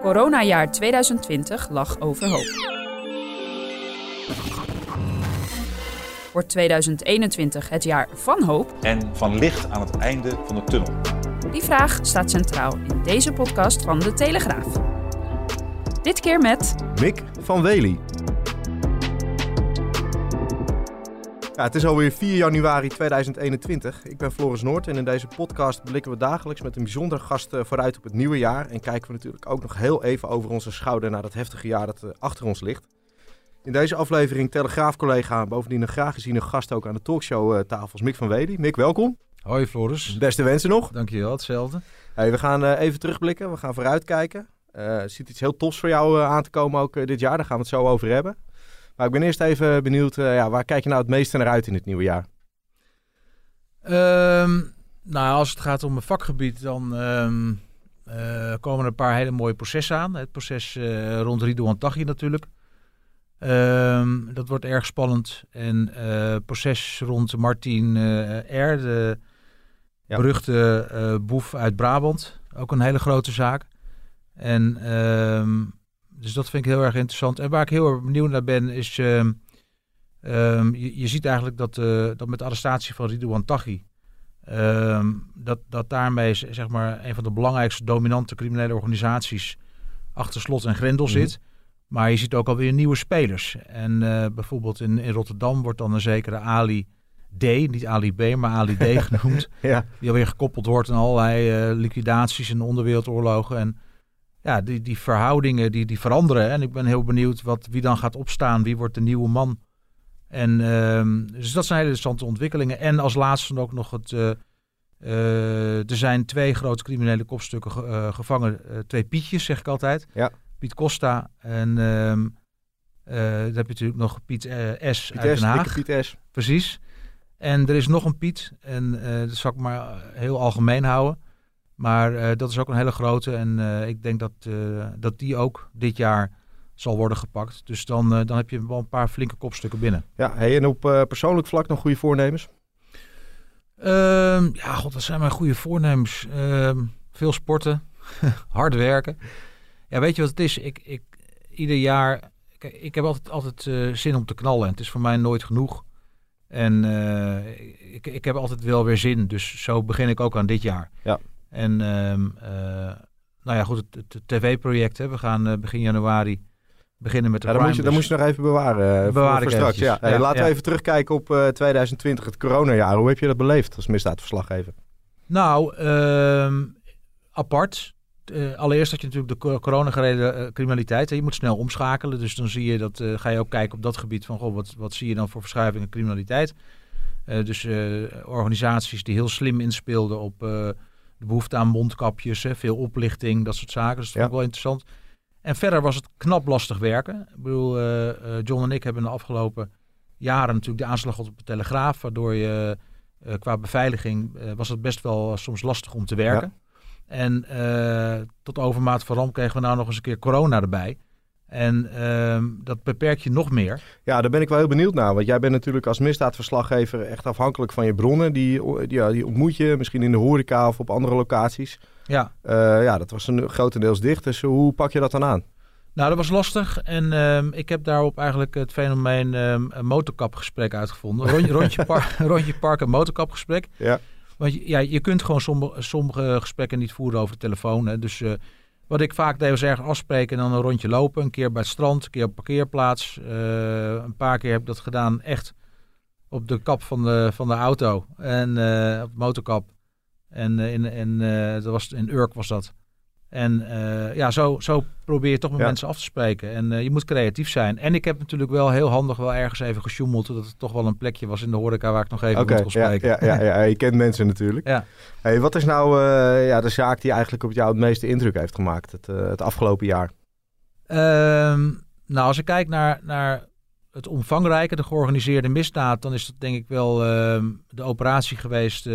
Coronajaar 2020 lag overhoop. Wordt 2021 het jaar van hoop? En van licht aan het einde van de tunnel? Die vraag staat centraal in deze podcast van De Telegraaf. Dit keer met... Mick van Wely. Ja, het is alweer 4 januari 2021. Ik ben Floris Noord en in deze podcast blikken we dagelijks met een bijzondere gast eh, vooruit op het nieuwe jaar. En kijken we natuurlijk ook nog heel even over onze schouder naar dat heftige jaar dat eh, achter ons ligt. In deze aflevering Telegraaf-collega, bovendien een graag geziene gast ook aan de talkshow tafels, Mick van Wely. Mick, welkom. Hoi Floris. Beste wensen nog. Dankjewel, hetzelfde. Hey, we gaan even terugblikken, we gaan vooruitkijken. Uh, er zit iets heel tofs voor jou aan te komen ook dit jaar, daar gaan we het zo over hebben. Maar ik ben eerst even benieuwd, ja, waar kijk je nou het meeste naar uit in het nieuwe jaar? Um, nou, als het gaat om mijn vakgebied, dan um, komen er een paar hele mooie processen aan. Het proces rond Ridouan Taghi natuurlijk. Um, dat wordt erg spannend. En uh, proces rond Martin uh, R., de ja. beruchte uh, boef uit Brabant. Ook een hele grote zaak. En um, dus dat vind ik heel erg interessant. En waar ik heel erg benieuwd naar ben, is... Um, je, je, ziet eigenlijk dat, dat met de arrestatie van Ridouan Taghi... dat, dat daarmee zeg maar een van de belangrijkste dominante criminele organisaties achter slot en grendel mm -hmm. zit... Maar je ziet ook alweer nieuwe spelers. En uh, bijvoorbeeld in, in Rotterdam wordt dan een zekere Ali D, niet Ali B, maar Ali D genoemd. ja. Die alweer gekoppeld wordt aan allerlei uh, liquidaties en onderwereldoorlogen. En ja, die, die verhoudingen die, die veranderen. En ik ben heel benieuwd wat, wie dan gaat opstaan. Wie wordt de nieuwe man? En uh, dus dat zijn hele interessante ontwikkelingen. En als laatste dan ook nog het... Uh, er zijn twee grote criminele kopstukken gevangen. twee pietjes, zeg ik altijd. Ja. Piet Costa en um, uh, dan heb je natuurlijk nog Piet S. Piet uit Den Haag. Piet S. Precies. En er is nog een Piet en dat zal ik maar heel algemeen houden. Maar dat is ook een hele grote en ik denk dat, dat die ook dit jaar zal worden gepakt. Dus dan, dan heb je wel een paar flinke kopstukken binnen. Ja, hey, en op persoonlijk vlak nog goede voornemens? Um, ja, god, dat zijn mijn goede voornemens. Um, veel sporten, hard werken. Ja, weet je wat het is? Ik, ik, ieder jaar, kijk, ik heb altijd, altijd zin om te knallen. Het is voor mij nooit genoeg. En ik, ik heb altijd wel weer zin. Dus zo begin ik ook aan dit jaar. Ja. En um, uh, nou ja, goed, het, het tv-project. We gaan begin januari beginnen met de ja, dan, moet je, dan moet je nog even bewaren. Bewaar voor, straks. Ja. Hey, ja, laten we even terugkijken op 2020, het coronajaar. Hoe heb je dat beleefd als misdaadverslaggever? Nou, um, apart. Uh, allereerst had je natuurlijk de corona-gereden uh, criminaliteit. Hè. Je moet snel omschakelen. Dus dan zie je dat, uh, ga je ook kijken op dat gebied van goh, wat, wat zie je dan voor verschuivingen criminaliteit. dus organisaties die heel slim inspeelden op de behoefte aan mondkapjes, hè, veel oplichting, dat soort zaken. Dus dat ja. vond ik wel interessant. En verder was het knap lastig werken. Ik bedoel, John en ik hebben de afgelopen jaren natuurlijk de aanslag op de Telegraaf, waardoor je qua beveiliging was het best wel soms lastig om te werken. Ja. En tot overmaat van ramp kregen we nou nog eens een keer corona erbij. En uh, dat beperkt je nog meer. Ja, daar ben ik wel heel benieuwd naar. Want jij bent natuurlijk als misdaadverslaggever echt afhankelijk van je bronnen. Die, die, die ontmoet je misschien in de horeca of op andere locaties. Ja. Uh, ja, dat was een grotendeels dicht. Dus hoe pak je dat dan aan? Nou, dat was lastig. En uh, ik heb daarop eigenlijk het fenomeen een motorkapgesprek uitgevonden. Rondje, rondje, par, rondje park en motorkapgesprek. Ja. Want je, ja, je kunt gewoon sommige, sommige gesprekken niet voeren over de telefoon. Hè. Dus uh, wat ik vaak deed was ergens afspreken en dan een rondje lopen. Een keer bij het strand, een keer op parkeerplaats. Uh, een paar keer heb ik dat gedaan echt op de kap van de, van de auto. En uh, op de motorkap. En, in, en dat was, in Urk was dat. En eh, ja, zo, zo probeer je toch met Ja. mensen af te spreken. En eh, je moet creatief zijn. En ik heb natuurlijk wel heel handig wel ergens even gesjoemeld... dat het toch wel een plekje was in de horeca waar ik nog even met kon spreken. ja, ja, ja, je kent mensen natuurlijk. Ja. Hey, wat is nou eh, ja, de zaak die eigenlijk op jou het meeste indruk heeft gemaakt het, het afgelopen jaar? Ehm, nou, als ik kijk naar, naar het omvangrijke, de georganiseerde misdaad, dan is dat denk ik wel ehm, de operatie geweest.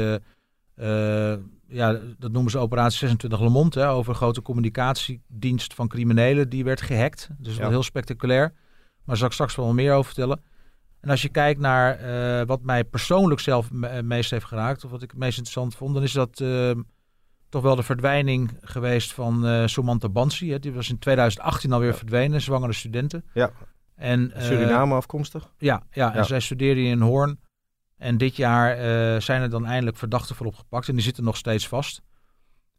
Eh, eh, ja, dat noemen ze operatie 26 Le Monde, hè, over een grote communicatiedienst van criminelen die werd gehackt. Dus Ja. heel spectaculair. Maar daar zal ik straks wel meer over vertellen. En als je kijkt naar eh, wat mij persoonlijk zelf me- het meest heeft geraakt, of wat ik het meest interessant vond, dan is dat ehm, toch wel de verdwijning geweest van eh Somanta Bansi. Hè. Die was in 2018 alweer Ja. verdwenen, zwangere studenten. Ja. En, eh, Suriname afkomstig? ja, ja, en Ja. zij studeerde in Hoorn. En dit jaar eh, zijn er dan eindelijk verdachten voor opgepakt. En die zitten nog steeds vast.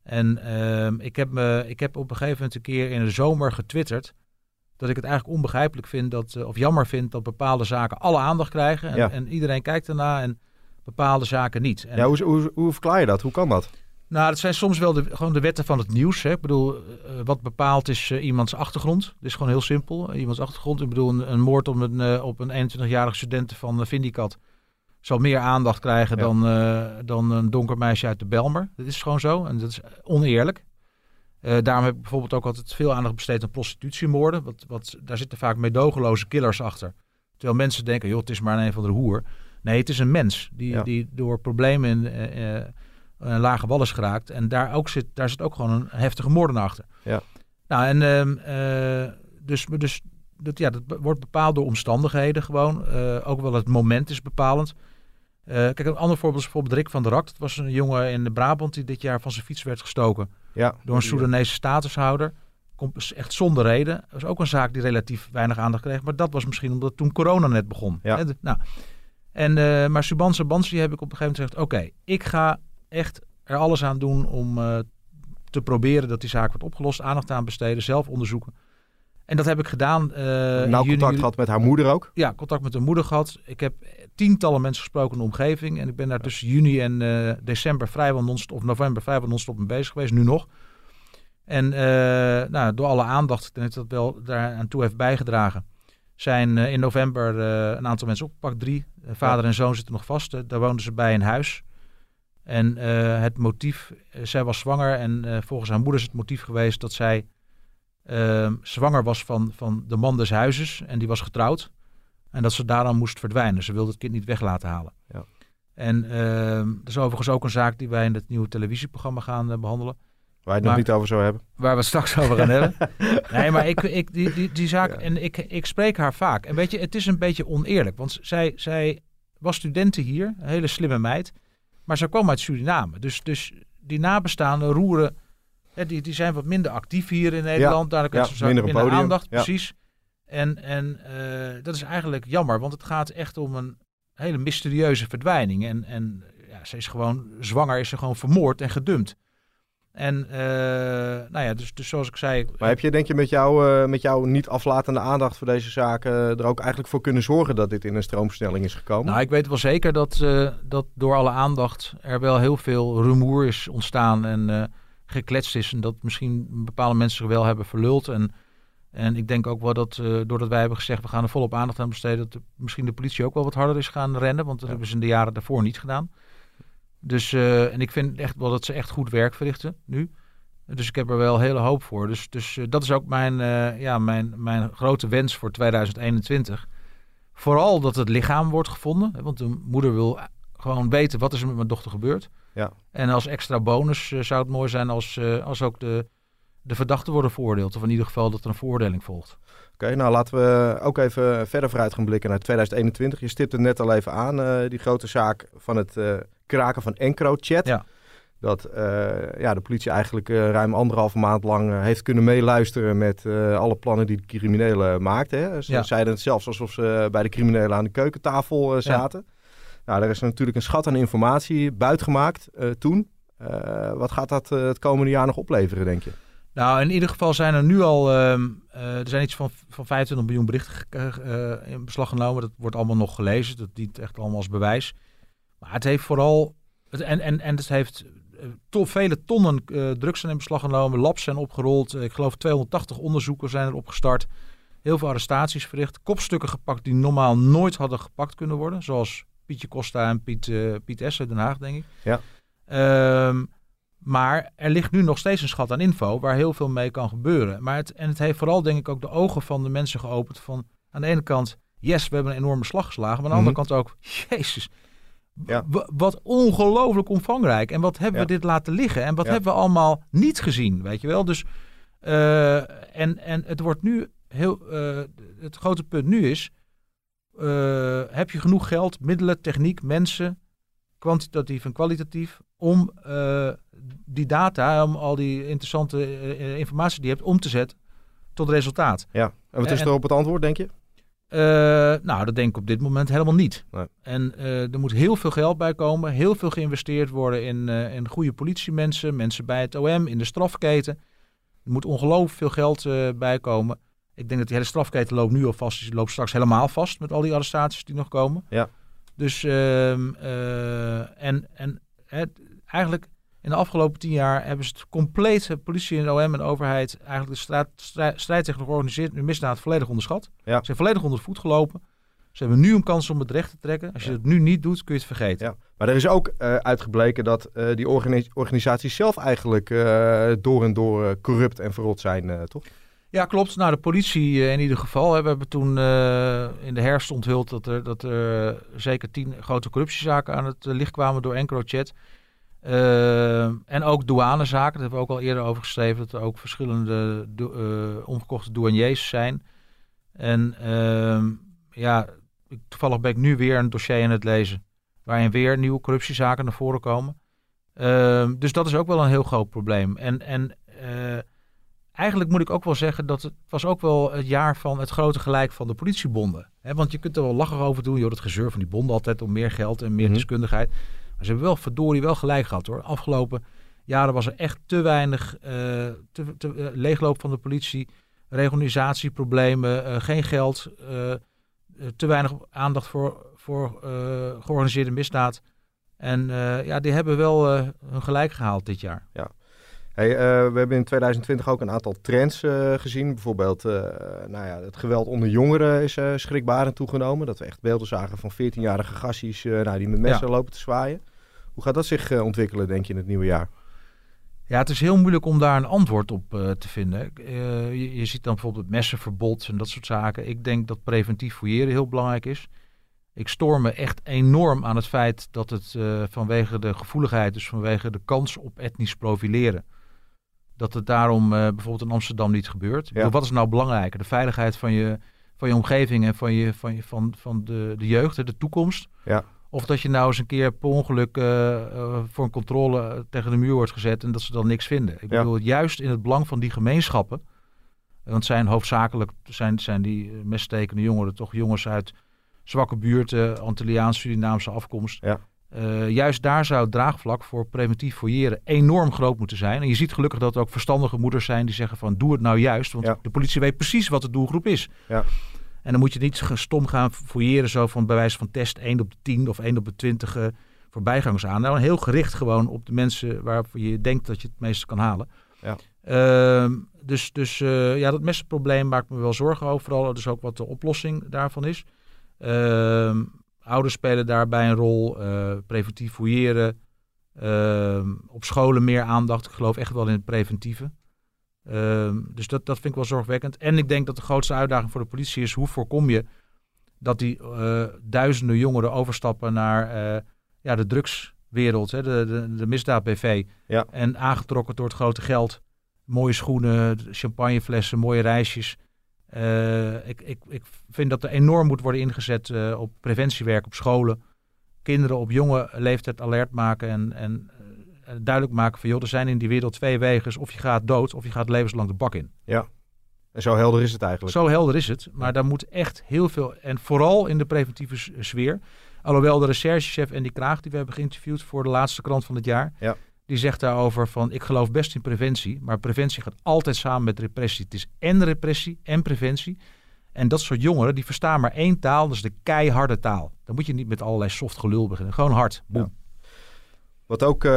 En ehm, ik, heb me, ik heb op een gegeven moment een keer in de zomer getwitterd. dat ik het eigenlijk onbegrijpelijk vind, dat, eh, of jammer vind, dat bepaalde zaken alle aandacht krijgen. En, Ja. en iedereen kijkt ernaar en bepaalde zaken niet. En, Ja, hoe, hoe, hoe verklaar je dat? Hoe kan dat? nou, dat zijn soms wel de, gewoon de wetten van het nieuws. Hè. Ik bedoel, eh, wat bepaalt is iemands achtergrond. Het is gewoon heel simpel. iemands achtergrond. Ik bedoel, een, een moord op een, op een 21-jarige student van uh, Vindicat zal meer aandacht krijgen Ja. dan, eh, dan een donker meisje uit de Belmer. Dat is gewoon zo. En dat is oneerlijk. Eh, daarom heb ik bijvoorbeeld ook altijd veel aandacht besteed aan prostitutiemoorden. Wat, wat, daar zitten vaak meedogenloze killers achter. Terwijl mensen denken, joh, het is maar een van de hoer. Nee, het is een mens die, Ja. die door problemen in, eh, eh, een lage wal is geraakt. En daar, ook zit, daar zit ook gewoon een heftige moordenaar achter. Ja. Nou, en ehm, eh, dus, dus dat, ja, dat wordt bepaald door omstandigheden gewoon. Ook wel het moment is bepalend. Eh, kijk, een ander voorbeeld is bijvoorbeeld Rick van der Rak. Dat was een jongen in de Brabant die dit jaar van zijn fiets werd gestoken Ja. door een Soedanese statushouder. Komt echt zonder reden. Dat was ook een zaak die relatief weinig aandacht kreeg. Maar dat was misschien omdat toen corona net begon. Ja. De- nou, en, eh, maar Subanse Bansi heb ik op een gegeven moment gezegd... oké, ik ga echt er alles aan doen om eh, te proberen dat die zaak wordt opgelost. Aandacht aan besteden, zelf onderzoeken. En dat heb ik gedaan. Nauw juni, contact gehad met haar moeder ook? ja, contact met de moeder gehad. Ik heb tientallen mensen gesproken in de omgeving. En ik ben daar tussen juni en eh, december vrijwel non-stop, of november vrijwel non-stop mee bezig geweest, nu nog. En eh, nou, door alle aandacht, ik dat wel daaraan toe heeft bijgedragen, zijn eh, in november een aantal mensen opgepakt. Drie. Vader en zoon zitten nog vast. Daar woonden ze bij in huis. En het motief, zij was zwanger en volgens haar moeder is het motief geweest dat zij eh, zwanger was van, van de man des huizes en die was getrouwd. En dat ze daaraan moest verdwijnen. Ze wilde het kind niet weg laten halen. Ja. En ehm, dat is overigens ook een zaak die wij in het nieuwe televisieprogramma gaan eh, behandelen. Waar je het Maar- nog niet over zou hebben. Waar we het straks over gaan hebben. Nee, maar ik, ik, die, die, die zaak, Ja. en ik, ik spreek haar vaak. En weet je, het is een beetje oneerlijk. Want zij, zij was studenten hier, een hele slimme meid. Maar ze kwam uit Suriname. Dus, dus die nabestaanden roeren, hè, die, die zijn wat minder actief hier in Nederland. Daar ja, krijgen ze minder minder, aandacht, ja. precies. En, en eh, dat is eigenlijk jammer, want het gaat echt om een hele mysterieuze verdwijning. En, en ja, ze is gewoon zwanger, is ze gewoon vermoord en gedumpt. En eh, nou ja, dus, dus zoals ik zei, Maar heb je denk je met, jou, eh, met jouw niet aflatende aandacht voor deze zaken er ook eigenlijk voor kunnen zorgen dat dit in een stroomversnelling is gekomen? Nou, ik weet wel zeker dat, dat door alle aandacht er wel heel veel rumoer is ontstaan en gekletst is. En dat misschien bepaalde mensen zich wel hebben verluld. En, en ik denk ook wel dat eh, doordat wij hebben gezegd we gaan er volop aandacht aan besteden, dat de- misschien de politie ook wel wat harder is gaan rennen. Want dat Ja. hebben ze in de jaren daarvoor niet gedaan. Dus, eh, en ik vind echt wel dat ze echt goed werk verrichten nu. Dus ik heb er wel hele hoop voor. Dus, dus eh, dat is ook mijn, ja, mijn, mijn grote wens voor 2021. Vooral dat het lichaam wordt gevonden. hè, Want de moeder wil gewoon weten wat is er met mijn dochter gebeurd. Ja. En als extra bonus zou het mooi zijn als, als ook de, de verdachten worden veroordeeld. Of in ieder geval dat er een veroordeling volgt. Oké, nou laten we ook even verder vooruit gaan blikken naar 2021. Je stipt het net al even aan, eh, die grote zaak van het eh, kraken van EncroChat. Ja. Dat eh, ja, de politie eigenlijk ruim anderhalve maand lang heeft kunnen meeluisteren met alle plannen die de criminelen maakten. Hè. Ze Ja. zeiden het zelfs alsof ze bij de criminelen aan de keukentafel zaten. Nou, er is natuurlijk een schat aan informatie buitgemaakt eh, toen. Wat gaat dat het komende jaar nog opleveren, denk je? Nou, in ieder geval zijn er nu al. ehm, eh, er zijn iets van, van 25 miljoen berichten ge- eh, in beslag genomen. Dat wordt allemaal nog gelezen. Dat dient echt allemaal als bewijs. Maar het heeft vooral. Het, en, en, en het heeft to, vele tonnen drugs zijn in beslag genomen. Labs zijn opgerold. ik geloof 280 onderzoeken zijn er opgestart. Heel veel arrestaties verricht. Kopstukken gepakt die normaal nooit hadden gepakt kunnen worden. Zoals Pietje Costa en Piet, Piet S. Den Haag, denk ik. Ja. Um, maar er ligt nu nog steeds een schat aan info waar heel veel mee kan gebeuren. Maar het, en het heeft vooral denk ik ook de ogen van de mensen geopend van aan de ene kant, yes, we hebben een enorme slag geslagen. Maar aan de andere kant ook, jezus, ja. wat ongelooflijk omvangrijk. En wat hebben Ja. we dit laten liggen? En wat Ja. hebben we allemaal niet gezien, weet je wel? Dus, eh, en, en het wordt nu heel, eh, het grote punt nu is, eh, heb je genoeg geld, middelen, techniek, mensen, kwantitatief en kwalitatief, om eh, die data, om al die interessante eh, informatie die je hebt, om te zetten tot resultaat. Ja. En wat is er op het antwoord, denk je? Eh, nou, dat denk ik op dit moment helemaal niet. Nee. En eh, er moet heel veel geld bij komen, heel veel geïnvesteerd worden in, eh, in goede politiemensen, mensen bij het OM, in de strafketen. Er moet ongelooflijk veel geld eh bij komen. Ik denk dat die hele strafketen loopt nu al vast, die loopt straks helemaal vast met al die arrestaties die nog komen. Ja. Dus, ehm, eh, en, en het, eigenlijk in de afgelopen tien jaar hebben ze het complete politie en OM en de overheid eigenlijk de straat, strijd, strijd tegen de georganiseerde misdaad volledig onderschat. Ja. Ze zijn volledig onder de voet gelopen. Ze hebben nu een kans om het recht te trekken. Als je Ja. het nu niet doet, kun je het vergeten. Ja. Maar er is ook eh, uitgebleken dat eh, die organi- organisaties zelf eigenlijk door en door corrupt en verrot zijn, toch? Ja, klopt. Nou, de politie eh, in ieder geval. hè. We hebben toen eh, in de herfst onthuld dat er, dat eh, zeker tien grote corruptiezaken aan het licht kwamen door EncroChat. En ook douanezaken, daar hebben we ook al eerder over geschreven, dat er ook verschillende do- omgekochte douaniers zijn. En ehm, ja, toevallig ben ik nu weer een dossier aan het lezen, waarin weer nieuwe corruptiezaken naar voren komen. Ehm, dus dat is ook wel een heel groot probleem. En, en eigenlijk moet ik ook wel zeggen dat het was ook wel het jaar van het grote gelijk van de politiebonden. Want je kunt er wel lachen over doen, joh, dat gezeur van die bonden altijd om meer geld en meer Mhm. deskundigheid. Maar ze hebben wel verdorie wel gelijk gehad hoor. Afgelopen jaren was er echt te weinig eh, te, te, eh, leegloop van de politie, reorganisatieproblemen, eh, geen geld, te weinig aandacht voor, voor georganiseerde misdaad. En ja, die hebben wel hun gelijk gehaald dit jaar. Hey, eh, we hebben in 2020 ook een aantal trends eh, gezien. Bijvoorbeeld, eh, nou ja, het geweld onder jongeren is schrikbarend toegenomen. Dat we echt beelden zagen van 14-jarige gassies nou, die met messen lopen te zwaaien. Hoe gaat dat zich ontwikkelen, denk je, in het nieuwe jaar? Ja, het is heel moeilijk om daar een antwoord op te vinden. Je, je ziet dan bijvoorbeeld het messenverbod en dat soort zaken. Ik denk dat preventief fouilleren heel belangrijk is. Ik stoor me echt enorm aan het feit dat het vanwege de gevoeligheid, dus vanwege de kans op etnisch profileren, dat het daarom eh, bijvoorbeeld in Amsterdam niet gebeurt. Bedoel, wat is nou belangrijker? De veiligheid van je, van je omgeving en van, je, van, je, van, van de, de jeugd, de toekomst. Ja. Of dat je nou eens een keer per ongeluk eh, eh, voor een controle tegen de muur wordt gezet en dat ze dan niks vinden. Ik Ja. bedoel, juist in het belang van die gemeenschappen. Want zijn hoofdzakelijk zijn, zijn die meststekende jongeren toch jongens uit zwakke buurten, Antilliaans, Surinaamse afkomst. Ja. Eh, juist daar zou het draagvlak voor preventief fouilleren enorm groot moeten zijn. En je ziet gelukkig dat er ook verstandige moeders zijn die zeggen van doe het nou juist. Want Ja. de politie weet precies wat de doelgroep is. Ja. En dan moet je niet stom gaan fouilleren zo van bij wijze van test 1 op de 10 of 1 op de 20 eh, voorbijgangers aan. Nou, heel gericht gewoon op de mensen waarvoor je denkt dat je het meeste kan halen. Ja. Ehm, dus dus eh, ja, dat messenprobleem maakt me wel zorgen over. Vooral dus ook wat de oplossing daarvan is. Ehm, ouders spelen daarbij een rol. eh, preventief fouilleren. Ehm, op scholen meer aandacht. Ik geloof echt wel in het preventieve. Ehm, dus dat, dat vind ik wel zorgwekkend. En ik denk dat de grootste uitdaging voor de politie is... hoe voorkom je dat die eh, duizenden jongeren overstappen naar eh, ja, de drugswereld, hè, de, de, de misdaad-BV. Ja. En aangetrokken door het grote geld. Mooie schoenen, champagneflessen, mooie reisjes. Eh, ik, ik, ik vind dat er enorm moet worden ingezet eh, op preventiewerk op scholen. Kinderen op jonge leeftijd alert maken en, en eh, duidelijk maken van... joh, er zijn in die wereld twee wegen. Of je gaat dood of je gaat levenslang de bak in. En zo helder is het eigenlijk. Zo helder is het. Maar daar moet echt heel veel... En vooral in de preventieve sfeer. Alhoewel de recherchechef en die Kraag, die we hebben geïnterviewd voor de laatste krant van het jaar... Ja. Die zegt daarover van, ik geloof best in preventie. Maar preventie gaat altijd samen met repressie. Het is en repressie en preventie. En dat soort jongeren, die verstaan maar één taal. Dat is de keiharde taal. Dan moet je niet met allerlei soft gelul beginnen. Gewoon hard. Boem. Wat ook eh,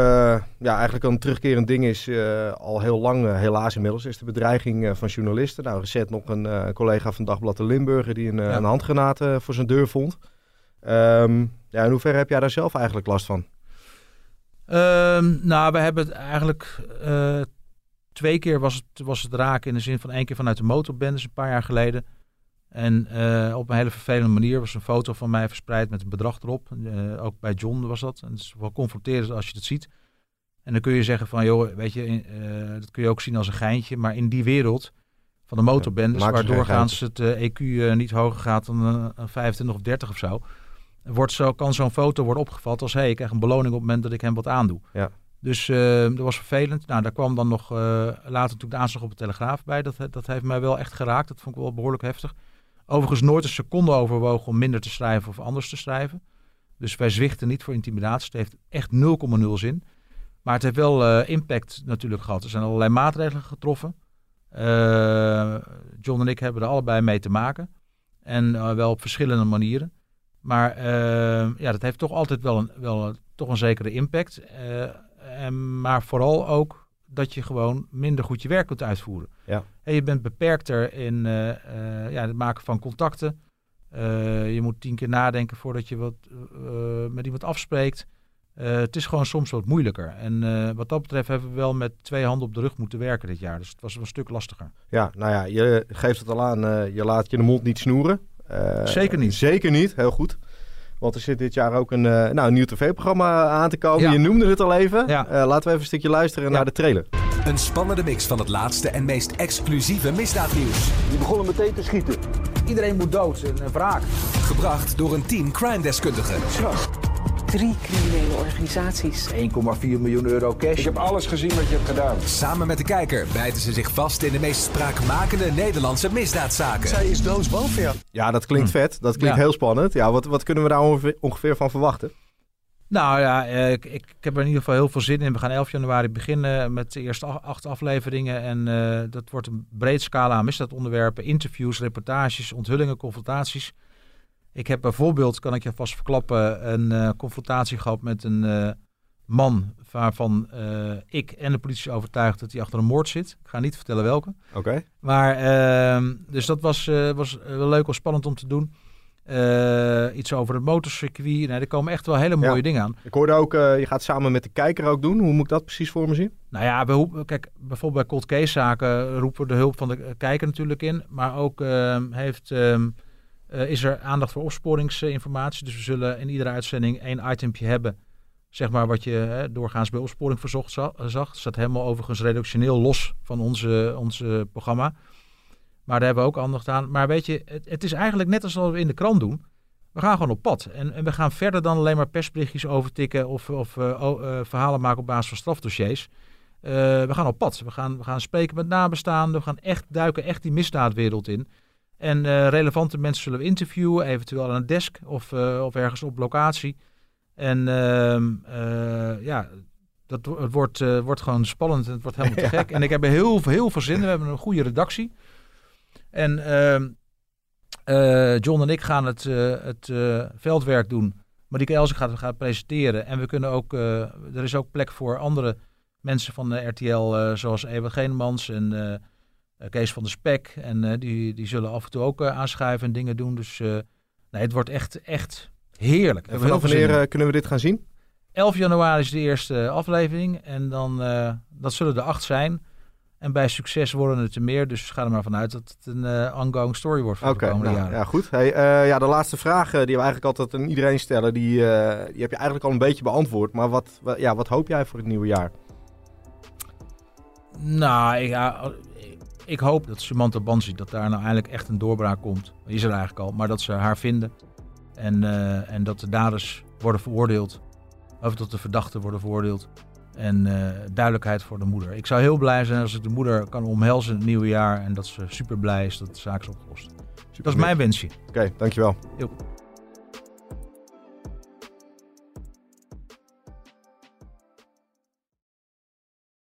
ja, eigenlijk een terugkerend ding is, eh, al heel lang eh, helaas inmiddels, is de bedreiging van journalisten. Nou, recent nog een collega van Dagblad de Limburger die een, Ja. een handgranaat voor zijn deur vond. Ehm, ja, in hoeverre heb jij daar zelf eigenlijk last van? Ehm, nou, we hebben het eigenlijk eh, twee keer was het, was het raken in de zin van één keer vanuit de motorbendes een paar jaar geleden. En eh, op een hele vervelende manier was een foto van mij verspreid met een bedrag erop. Eh, ook bij John was dat. En het is wel confronterend als je het ziet. En dan kun je zeggen van, joh, weet je, dat kun je ook zien als een geintje. Maar in die wereld van de motorbendes, waar doorgaans het EQ eh, niet hoger gaat dan eh, een 25 of 30 of zo, wordt zo, kan zo'n foto worden opgevat als, hé, hey, ik krijg een beloning op het moment dat ik hem wat aandoe. Ja. Dus eh, dat was vervelend. Nou, daar kwam dan nog eh, later natuurlijk de aanslag op de Telegraaf bij. Dat, dat heeft mij wel echt geraakt. Dat vond ik wel behoorlijk heftig. Overigens nooit een seconde overwogen om minder te schrijven of anders te schrijven. Dus wij zwichten niet voor intimidatie. Het heeft echt 0,0 zin. Maar het heeft wel eh, impact natuurlijk gehad. Er zijn allerlei maatregelen getroffen. Eh, John en ik hebben er allebei mee te maken. En wel op verschillende manieren. Maar eh, ja, dat heeft toch altijd wel een, wel een- toch een zekere impact. Eh, en, maar vooral ook dat je gewoon minder goed je werk kunt uitvoeren. Ja. En je bent beperkter in eh, eh, ja, het maken van contacten. Je moet tien keer nadenken voordat je wat, met iemand afspreekt. Het is gewoon soms wat moeilijker. En wat dat betreft hebben we wel met twee handen op de rug moeten werken dit jaar. Dus het was wel een stuk lastiger. Ja, nou ja, je geeft het al aan, je laat je de mond niet snoeren. Eh, Zeker niet. Zeker niet, heel goed. Want er zit dit jaar ook een, eh, nou, een nieuw tv-programma aan te komen. Ja. Je noemde het al even. Ja. Eh, laten we even een stukje luisteren Ja. naar de trailer. Een spannende mix van het laatste en meest exclusieve misdaadnieuws. Die begonnen meteen te schieten. Iedereen moet dood, een een wraak. Gebracht door een team crime-deskundigen. Drie criminele organisaties. 1,4 miljoen euro cash. Ik heb alles gezien wat je hebt gedaan. Samen met de kijker bijten ze zich vast in de meest spraakmakende Nederlandse misdaadzaken. Zij is doodsbang voor jou. Ja, dat klinkt vet. Dat klinkt Ja. heel spannend. Ja, wat, wat kunnen we daar ongeveer, ongeveer van verwachten? Nou ja, eh, ik, ik, heb er in ieder geval heel veel zin in. We gaan 11 januari beginnen met de eerste acht afleveringen. En eh, dat wordt een breed scala aan misdaadonderwerpen. Interviews, reportages, onthullingen, confrontaties. Ik heb bijvoorbeeld, kan ik je vast verklappen, een eh, confrontatie gehad met een eh, man waarvan eh, ik en de politie overtuigd dat hij achter een moord zit. Ik ga niet vertellen welke. Oké. Maar, ehm, dus dat was, was wel leuk, was spannend om te doen. Iets over het motorcircuit. Nee, er komen echt wel hele mooie Ja. dingen aan. Ik hoorde ook, je gaat samen met de kijker ook doen. Hoe moet ik dat precies voor me zien? Nou ja, we kijk, bijvoorbeeld bij cold case zaken roepen we de hulp van de kijker natuurlijk in. Maar ook ehm, heeft, ehm, eh, is er aandacht voor opsporingsinformatie. Dus we zullen in iedere uitzending één itempje hebben. Zeg maar wat je eh, doorgaans bij opsporing verzocht za- zag. Het staat helemaal overigens redactioneel los van onze, onze programma. Maar daar hebben we ook aandacht aan. Maar weet je, het, is eigenlijk net als wat we in de krant doen. We gaan gewoon op pad. En, en we gaan verder dan alleen maar persberichtjes overtikken of, of eh, eh, verhalen maken op basis van strafdossiers. We gaan op pad. We gaan, we gaan spreken met nabestaanden. We gaan echt duiken echt die misdaadwereld in. En eh, relevante mensen zullen we interviewen, eventueel aan een desk of, eh, of ergens op locatie. En ehm, eh, ja, dat het wordt, wordt gewoon spannend en het wordt helemaal te gek. En ik heb er heel, veel- heel veel zin in. We hebben een goede redactie. En ehm, eh, John en ik gaan het, het veldwerk doen. Marieke Elsen gaat, gaat presenteren. En we kunnen ook, er is ook plek voor andere mensen van de RTL, zoals Ewa Geenemans en Kees van der Spek. En eh, die, die zullen af en toe ook eh, aanschuiven en dingen doen. Dus eh, nee, het wordt echt, echt heerlijk. En vanaf wanneer eh, kunnen we dit gaan zien? 11 januari is de eerste aflevering. En dan eh, dat zullen er acht zijn. En bij succes worden het er meer. Dus ga er maar vanuit dat het een eh, ongoing story wordt voor de komende nou, jaren. ja, goed. Hey, eh, ja, de laatste vraag eh, die we eigenlijk altijd aan iedereen stellen, die, eh, die heb je eigenlijk al een beetje beantwoord. Maar wat, wa- ja, wat hoop jij voor het nieuwe jaar? Nou, ik, ja, ik hoop dat Samantha Bansi, dat daar nou eindelijk echt een doorbraak komt. Is er eigenlijk al, maar dat ze haar vinden. En, eh, en dat de daders worden veroordeeld. Of dat de verdachten worden veroordeeld. En eh, duidelijkheid voor de moeder. Ik zou heel blij zijn als ik de moeder kan omhelzen in het nieuwe jaar. En dat ze super blij is dat de zaak is opgelost. Dat is mijn wensje. Oké, dankjewel. Heel.